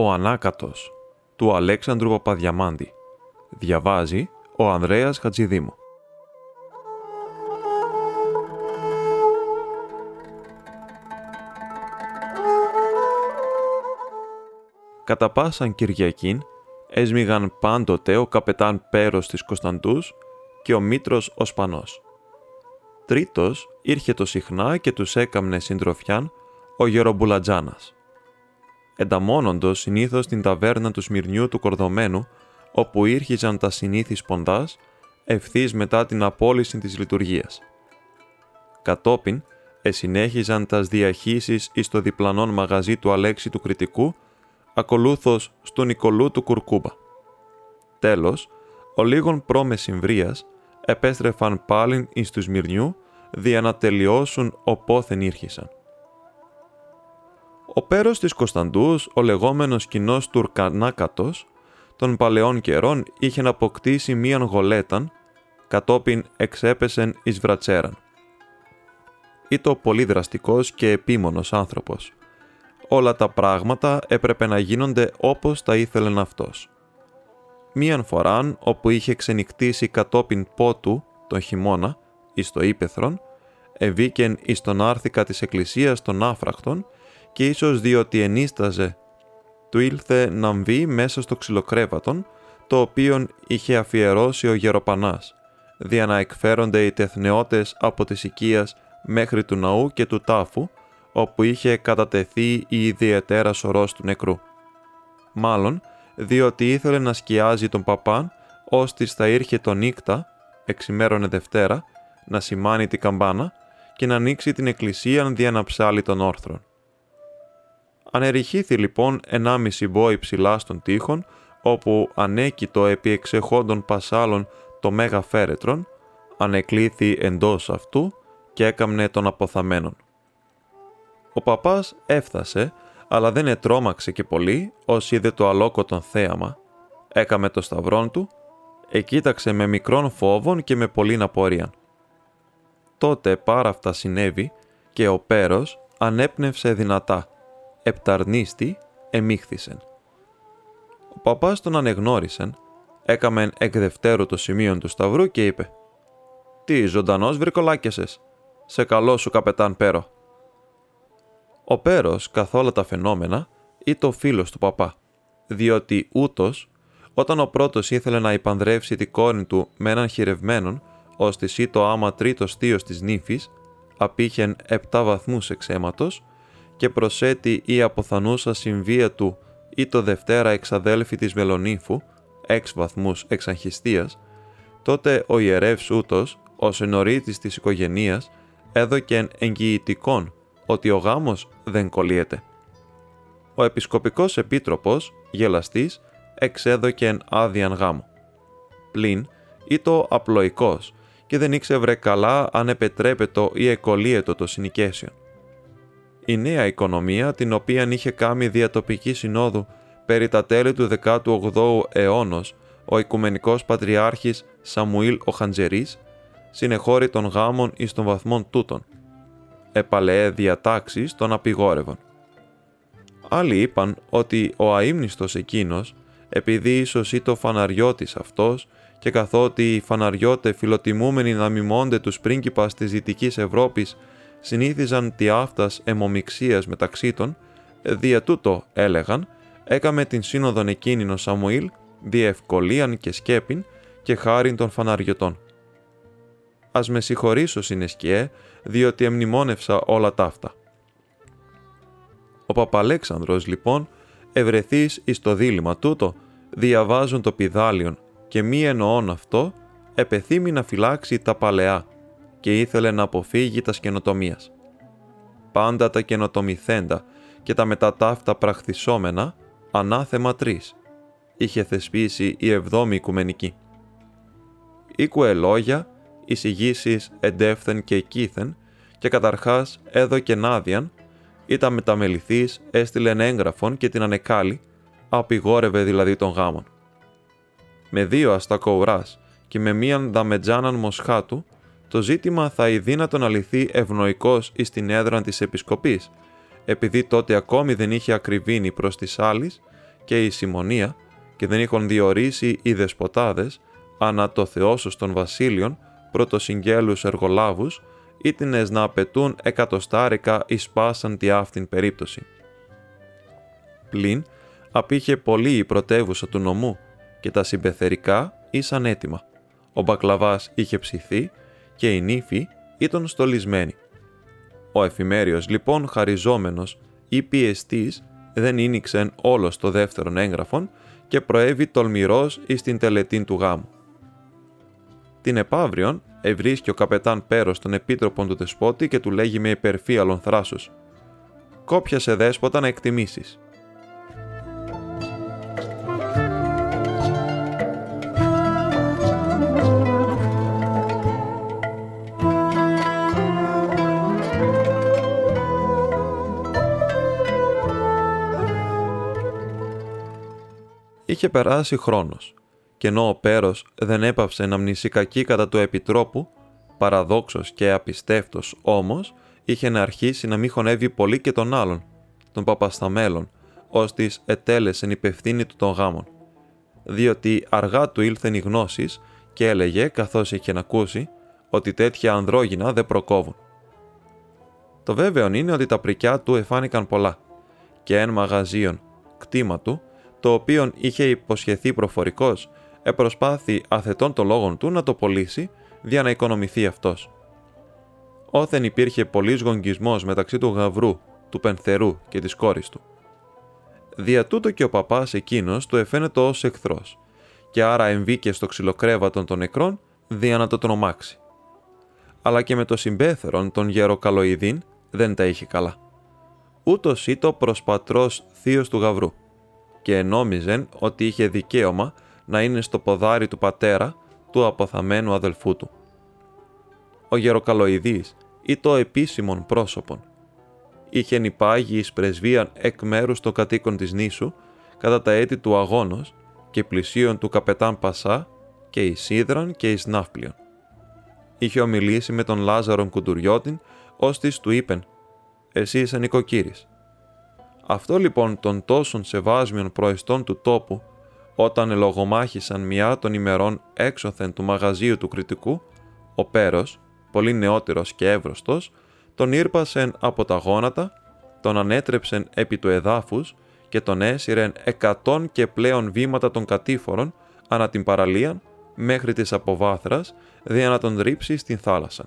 Ο Ανάκατος του Αλέξανδρου Παπαδιαμάντη Διαβάζει ο Ανδρέας Χατζηδήμου Κατά πάσαν Κυριακήν έσμιγαν πάντοτε ο καπετάν Πέρος της Κωνσταντούς και ο Μήτρος ο Σπανός. Τρίτος ήρχε το συχνά και τους έκαμνε συντροφιάν ο Γερομπουλατζάνας. Ενταμώνοντος συνήθως την ταβέρνα του Σμυρνιού του Κορδομένου, όπου ήρχιζαν τα συνήθι σποντάς, ευθύς μετά την απόλυση της λειτουργίας. Κατόπιν, εσυνέχιζαν τας διαχύσεις εις το διπλανόν μαγαζί του Αλέξη του Κριτικού, ακολούθως στο Νικολού του Κουρκούμπα. Τέλος, ο λίγων πρόμεσυμβρίας επέστρεφαν πάλιν εις του Σμυρνιού, δια να τελειώσουν οπόθεν ήρχισαν. Ο πέρος της Κωνσταντούς, ο λεγόμενος κοινός Τουρκανάκατος, των παλαιών καιρών είχε να αποκτήσει μίαν γολέταν, κατόπιν εξέπεσεν εις βρατσέραν. Ήτο πολύ δραστικός και επίμονος άνθρωπος. Όλα τα πράγματα έπρεπε να γίνονται όπως τα ήθελεν αυτός. Μίαν φοράν, όπου είχε ξενυχτήσει κατόπιν πότου τον χειμώνα, εις το ύπεθρον, ευήκεν εις τον άρθικα της εκκλησίας των άφρακτων και ίσως διότι ενίσταζε του ήλθε να μβεί μέσα στο ξυλοκρέβατον, το οποίον είχε αφιερώσει ο Γεροπανάς, δια να εκφέρονται οι τεθνεώτες από της οικίας μέχρι του ναού και του τάφου, όπου είχε κατατεθεί η ιδιαιτέρα σωρός του νεκρού. Μάλλον, διότι ήθελε να σκιάζει τον παπάν, ώστις θα ήρχε το νύκτα, εξημέρωνε Δευτέρα, να σημάνει την καμπάνα και να ανοίξει την εκκλησία δια να ψάλει τον όρθρον. Ανεριχήθη λοιπόν ενάμιση μπόι ψηλά στον τοίχον, όπου ανέκητο επί εξεχόντων πασάλων το μέγα φέρετρον, ανεκλήθη εντός αυτού και έκαμνε τον αποθαμένον. Ο παπάς έφτασε, αλλά δεν ετρώμαξε και πολύ, ως είδε το αλόκοτον θέαμα, έκαμε το σταυρόν του, εκοίταξε με μικρόν φόβον και με πολλήν απορίαν. Τότε πάρα αυτά συνέβη και ο πέρος ανέπνευσε δυνατά επταρνίστη εμίχθησεν. Ο παπάς τον ανεγνώρισεν, έκαμεν εκ δευτέρου το σημείο του σταυρού και είπε «Τι, ζωντανός βρικολάκιασες, σε καλό σου καπετάν Πέρο». Ο Πέρος καθ' όλα τα φαινόμενα ήταν ο φίλος του παπά, διότι ούτως, όταν ο πρώτος ήθελε να υπανδρεύσει τη κόρη του με έναν χειρευμένον, ώστε το άμα τρίτος θείος της νύφης, απήχεν επτά βαθμούς εξαίματος, και προσέτει η αποθανούσα συμβία του ή το Δευτέρα εξαδέλφη της Μελονύφου, έξ βαθμούς εξαγχιστίας, τότε ο ιερεύς ούτος, ως ενορίτης της οικογενείας, έδωκεν εγγυητικόν ότι ο γάμος δεν κολλείεται. Ο επισκοπικός επίτροπος, γελαστής, εξέδωκεν άδειαν γάμο. Πλην, ή το απλοϊκός και δεν ήξευρε καλά αν επετρέπετο ή εκολύετο το συνοικέσιο η νέα οικονομία την οποία είχε κάνει διατοπική συνόδου περί τα τέλη του 18ου αιώνος ο Οικουμενικός Πατριάρχης Σαμουήλ ο Χαντζερής, συνεχώρη των γάμων εις των βαθμών τούτων. Επαλαιέ διατάξεις των απειγόρευων. Άλλοι είπαν ότι ο αείμνηστος εκείνος, επειδή ίσως ή το φαναριώτης αυτός και καθότι οι φαναριώτε φιλοτιμούμενοι να μιμώνται τους πρίγκιπας της Δυτικής Ευρώπης συνήθιζαν τι αυτάς αιμομιξίας μεταξύ των, δια τούτο έλεγαν, έκαμε την σύνοδον εκείνην ο Σαμουήλ, διευκολίαν και σκέπιν και χάριν των φαναριωτών. Ας με συγχωρήσω συνεσκιέ, διότι εμνημόνευσα όλα ταύτα. Ο Παπαλέξανδρος λοιπόν, ευρεθείς εις το δίλημα τούτο, διαβάζουν το πιδάλιον και μη εννοών αυτό, επεθύμει να φυλάξει τα παλαιά, και ήθελε να αποφύγει τα καινοτομία. Πάντα τα καινοτομηθέντα και τα μετατάφτα πραχθισόμενα, ανάθεμα τρεις, είχε θεσπίσει η εβδόμη οικουμενική. Ήκουε λόγια, εισηγήσει εντεύθεν και εκείθεν και καταρχάς έδωκεν άδειαν, ήταν μεταμεληθής, έστειλεν έγγραφον και την ανεκάλει, απειγόρευε δηλαδή των γάμων. Με δύο αστακοουράς και με μίαν δαμετζάναν μοσχάτου, το ζήτημα θα ειδύνατο να λυθεί ευνοϊκώς εις την έδρα της Επισκοπής, επειδή τότε ακόμη δεν είχε ακριβήνει προς τις άλλες και η συμμονία και δεν είχαν διορίσει οι δεσποτάδες ανά το θεόσους των βασίλειων πρωτοσυγγέλους εργολάβους ήτινες να απαιτούν εκατοστάρικα εις πάσαν τη αυτήν περίπτωση. Πλην, απήχε πολύ η πρωτεύουσα του νομού και τα συμπεθερικά ήσαν έτοιμα. Ο μπακλαβάς είχε ψηθεί και η νύφη ήταν στολισμένη. Ο εφημέριος λοιπόν χαριζόμενος ή πιεστής δεν ίνιξεν όλος το δεύτερον έγγραφον και προέβη τολμηρός εις την τελετήν του γάμου. Την επαύριον ευρίσκει ο καπετάν Πέρος τον επίτροπον του δεσπότη και του λέγει με υπερφύαλον θράσος «Κόπιασε δέσποτα να εκτιμήσεις». Είχε περάσει χρόνος και ενώ ο Πέρος δεν έπαυσε να μνήσει κακή κατά του Επιτρόπου, παραδόξος και απιστεύτος όμως, είχε να αρχίσει να μη χωνεύει πολύ και τον άλλον, τον Παπασταμέλων, ώστις ετέλεσεν υπευθύνη του των γάμων. Διότι αργά του ήλθεν οι γνώσεις και έλεγε, καθώς είχε να ακούσει, ότι τέτοια ανδρόγυνα δεν προκόβουν. Το βέβαιο είναι ότι τα πρικιά του εφάνηκαν πολλά και εν μαγαζίων κτήμα του, το οποίο είχε υποσχεθεί προφορικός επροσπάθη αθετών των λόγων του να το πωλήσει για να οικονομηθεί αυτός. Όθεν υπήρχε πολλής γονγκισμός μεταξύ του γαβρού, του πενθερού και της κόρης του. Δια τούτο και ο παπάς εκείνος του εφαίνεται ως εχθρός και άρα εμβήκε στο ξυλοκρέβατον των νεκρών δια να το τρομάξει. Αλλά και με το συμπέθερον των γεροκαλοειδίν δεν τα είχε καλά. Ούτως ήτο προσπατρός θείος του γαβρού και νόμιζεν ότι είχε δικαίωμα να είναι στο ποδάρι του πατέρα του αποθαμένου αδελφού του. Ο γεροκαλοειδής ή το επίσημον πρόσωπον είχε υπάγει εις πρεσβείαν εκ μέρους των κατοίκων της νήσου κατά τα έτη του αγώνος και πλησίων του καπετάν Πασά και εις Σίδραν και εις Ναύπλιον. Είχε ομιλήσει με τον Λάζαρον Κουντουριώτην, ώστις του είπεν «Εσύ είσαι νοικοκύρης». Αυτό λοιπόν των τόσων σεβάσμιων προεστών του τόπου όταν ελογομάχησαν μια των ημερών έξωθεν του μαγαζίου του κριτικού, ο Πέρος, πολύ νεότερος και εύρωστος, τον ήρπασεν από τα γόνατα, τον ανέτρεψεν επί του εδάφους και τον έσυρεν εκατόν και πλέον βήματα των κατήφορων ανά την παραλία μέχρι της αποβάθρας, δια να τον ρίψει στην θάλασσα.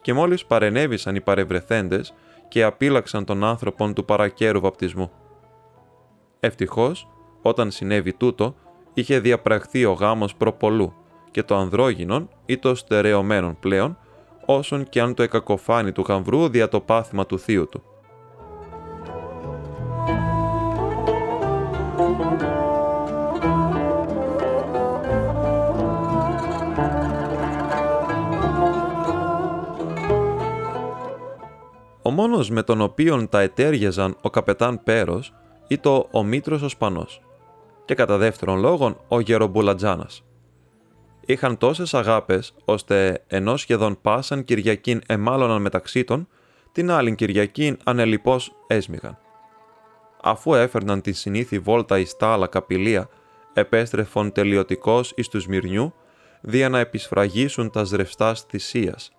Και μόλις παρενέβησαν οι παρευρεθέντες και απείλαξαν τον άνθρωπον του παρακέρου βαπτισμού. Ευτυχώς, όταν συνέβη τούτο, είχε διαπραχθεί ο γάμος προπολού και το ανδρόγυνον ή το στερεωμένον πλέον, όσον και αν το εκακοφάνει του γαμβρού δια το πάθημα του θείου του. Ο μόνος με τον οποίον τα ετέριαζαν ο καπετάν Πέρος ή το ο Μήτρος ο Σπανός και κατά δεύτερον λόγον ο Γερομπουλατζάνας. Είχαν τόσες αγάπες, ώστε ενώ σχεδόν πάσαν Κυριακήν εμάλωναν μεταξύ των, την άλλη Κυριακήν ανελιπώς έσμιγαν. Αφού έφερναν τη συνήθη βόλτα εις τα άλλα καπηλεία, επέστρεφον τελειωτικός εις του Σμυρνιού, δια να επισφραγίσουν τα ζρευστά θυσίας.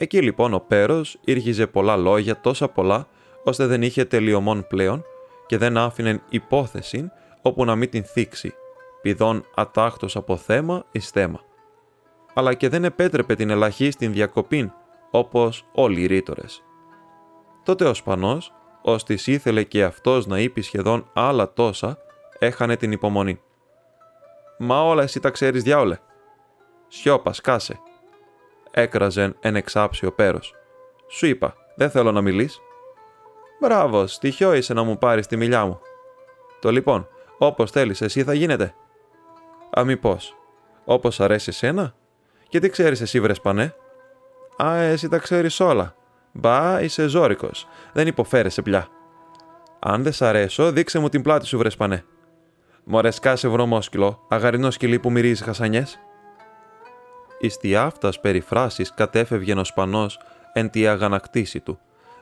Εκεί λοιπόν ο Πέρος ήρχιζε πολλά λόγια, τόσα πολλά, ώστε δεν είχε τελειωμόν πλέον και δεν άφηνε υπόθεση όπου να μην την θίξει, πηδών ατάχτος από θέμα εις θέμα. Αλλά και δεν επέτρεπε την ελαχή στην διακοπήν, όπως όλοι οι ρήτορες. Τότε ο Σπανός, ώστις ήθελε και αυτός να είπε σχεδόν άλλα τόσα, έχανε την υπομονή. «Μα όλα εσύ τα ξέρεις διάολε». «Σιώπας, σκάσε», έκραζεν εν εξάψιο πέρος. «Σου είπα, δεν θέλω να μιλείς». «Μπράβο, στοιχειό είσαι να μου πάρεις τη μιλιά μου». «Το λοιπόν, Όπως θέλεις, εσύ θα γίνεται. Α, μήπως. Όπως αρέσει εσένα. Και τι ξέρεις εσύ, βρε πανέ. Α, εσύ τα ξέρεις όλα. Μπα, είσαι ζώρικος. Δεν υποφέρεσαι πια. Αν δεν σ' αρέσω, δείξε μου την πλάτη σου, βρε πανέ. Μωρέ, σκάσε βρωμόσκυλο, αγαρινό σκυλί που μυρίζει χασανιές. Εις τη αυτά περιφράσει κατέφευγε ο Σπανός εν τη αγανακτήση του.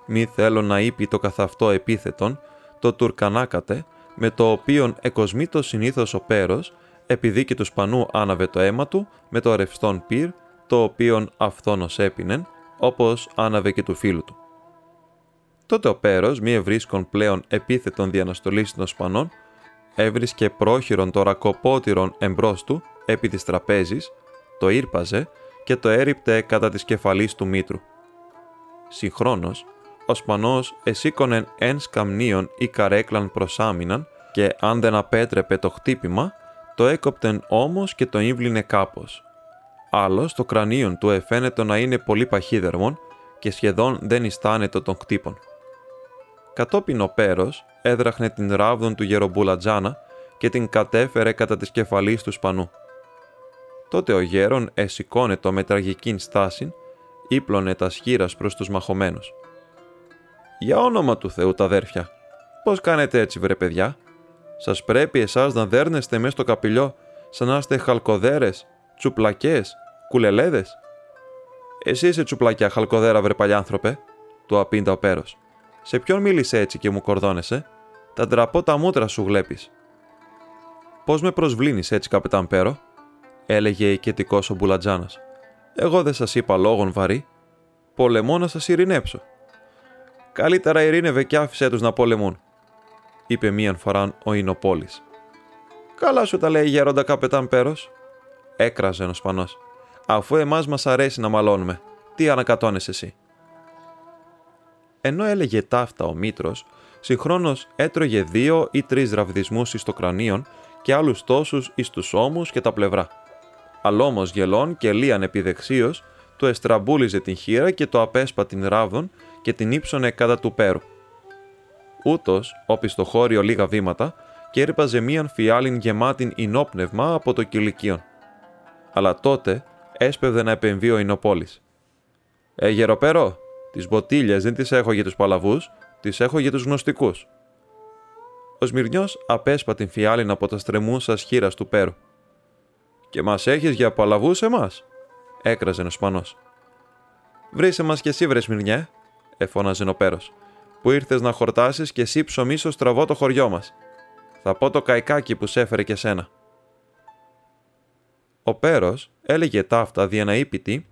Μη θέλω να είπε το καθ' αυτό επίθετον, το τουρκανάκατε, με το οποίον εκοσμήτως συνήθως ο πέρος, επειδή και του σπανού άναβε το αίμα του, με το ρευστόν πυρ, το οποίον αυθόνος έπινεν, όπως άναβε και του φίλου του. Τότε ο Πέρος, μη ευρίσκον πλέον επίθετον διαναστολής των Σπανών, έβρισκε πρόχειρον το ρακοπότηρον εμπρός του, επί της τραπέζης, το ήρπαζε και το έριπτε κατά της κεφαλής του μήτρου. Συγχρόνως, ο Σπανός εσήκωνεν εν σκαμνίον ή καρέκλαν προς άμυναν και αν δεν απέτρεπε το χτύπημα, το έκοπτεν όμως και το ύβλινε κάπως. Άλλος, το κρανίον του εφαίνεται να είναι πολύ παχύδερμον και σχεδόν δεν ιστάνετο των χτύπων. Κατόπιν ο Πέρος έδραχνε την ράβδον του γερομπουλατζάνα και την κατέφερε κατά της κεφαλής του σπανού. Τότε ο γέρον εσηκώνετο με τραγικήν στάση, ύπλωνε τας σχήρας προς τους μαχωμένους. «Για όνομα του Θεού τα αδέρφια, πώς κάνετε έτσι βρε παιδιά, σας πρέπει εσάς να δέρνεστε μέσα στο καπηλιό σαν να είστε χαλκοδέρες, τσουπλακές, κουλελέδες». «Εσύ είσαι τσουπλακιά χαλκοδέρα βρε παλιάνθρωπε», του απίντα ο Πέρος. Σε ποιον μίλησε έτσι και μου κορδώνεσαι. Τα ντραπώ τα μούτρα σου γλέπεις. Πώς με προσβλήνεις έτσι, καπετάν Πέρο, έλεγε οικετικό ο Μπουλατζάνας. Εγώ δεν σας είπα λόγων βαρύ. Πολεμώ να σας ειρηνέψω. Καλύτερα ειρήνευε και άφησε τους να πολεμούν, είπε μίαν φοράν ο Ινοπόλης. Καλά σου τα λέει γέροντα καπετάν Πέρος, έκραζε ο Σπανός. Αφού εμάς μας αρέσει να μαλώνουμε, τι ανακατώνεσαι εσύ. Ενώ έλεγε ταύτα ο Μήτρος, συγχρόνως έτρωγε δύο ή τρεις ραβδισμούς εις το κρανίον και άλλους τόσους εις τους ώμους και τα πλευρά. Αλόμο γελών και λίαν επιδεξίω, του εστραμπούλιζε την χείρα και το απέσπα την ράβδον και την ύψωνε κατά του πέρου. Ούτως, όπι στο χώριο λίγα βήματα, και έρπαζε μίαν φιάλιν γεμάτιν ινόπνευμα από το κηλικίον. Αλλά τότε έσπευδε να επεμβεί ο Ινοπόλη. Ε, γεροπέρο, τις μποτίλιε δεν τις έχω για τους παλαβούς, τις έχω για τους γνωστικούς. Ο Σμυρνιός απέσπα την φιάλιν από τα στρεμούσα σχήρας του πέρου. Και μας έχεις για παλαβούς εμάς, έκραζε ο Σπανό. Βρίσε μας κι εσύ, βρε Σμυρνιέ, εφώναζε ο πέρος, που ήρθες να χορτάσεις και εσύ ψωμί στραβώ το χωριό μας. Θα πω το καϊκάκι που σέφερε και σένα. Ο πέρος έλεγε ταύτα διαναήπητη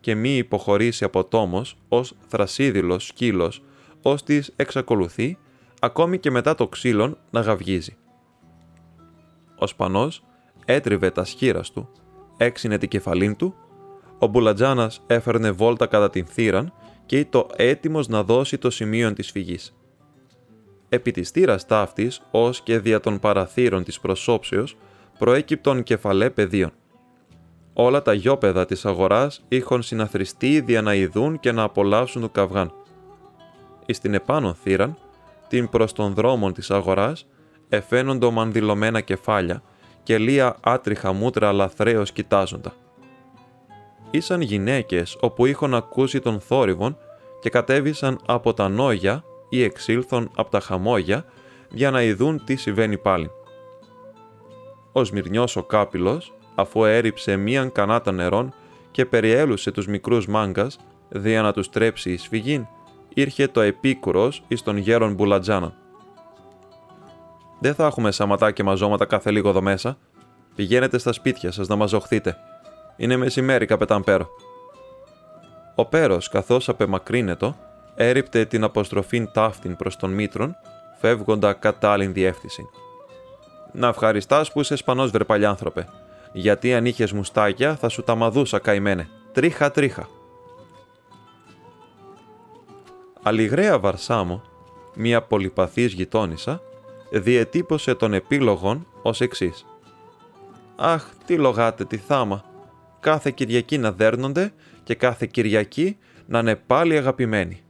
και μη υποχωρήσει από τόμος ως θρασίδηλος σκύλος, ώστις εξακολουθεί, ακόμη και μετά το ξύλον, να γαυγίζει. Ο Σπανός έτριβε τα σχήρας του, έξινε την κεφαλήν του, ο Μπουλατζάνας έφερνε βόλτα κατά την θύραν και ήταν έτοιμος να δώσει το σημείο της φυγής. Επί της θύρας ταύτης, ως και δια των παραθύρων της προσώψεως, προέκυπτον κεφαλέ πεδίων όλα τα γιόπεδα της αγοράς είχαν συναθριστεί δια να ειδούν και να απολαύσουν του καυγάν. Εις την επάνω θύραν, την προς των δρόμων της αγοράς, εφαίνοντο μανδυλωμένα κεφάλια και λία άτριχα μούτρα λαθρέως κοιτάζοντα. Ήσαν γυναίκες όπου είχαν ακούσει τον θόρυβον και κατέβησαν από τα νόγια ή εξήλθον από τα χαμόγια για να ειδούν τι συμβαίνει πάλι. Ο Σμυρνιός ο Κάπηλος αφού έριψε μίαν κανάτα νερών και περιέλουσε τους μικρούς μάγκας, δια να τους τρέψει εις φυγήν, ήρχε το επίκουρος εις τον γέρον Μπουλατζάνα. «Δεν θα έχουμε σαματά και μαζώματα κάθε λίγο εδώ μέσα. Πηγαίνετε στα σπίτια σας να μαζοχθείτε. Είναι μεσημέρι, καπετάν Πέρο». Ο Πέρος, καθώς απεμακρύνετο, έριπτε την αποστροφήν ταύτην προς τον Μήτρον, φεύγοντα κατά άλλην διεύθυνση. «Να ευχαριστάς που είσαι σπανός βρε γιατί αν είχες μουστάκια θα σου τα μαδούσα καημένε. Τρίχα τρίχα. Αλιγραία Βαρσάμο, μία πολυπαθής γειτόνισσα, διετύπωσε τον επίλογον ως εξής. «Αχ, τι λογάτε, τι θάμα! Κάθε Κυριακή να δέρνονται και κάθε Κυριακή να είναι πάλι αγαπημένοι».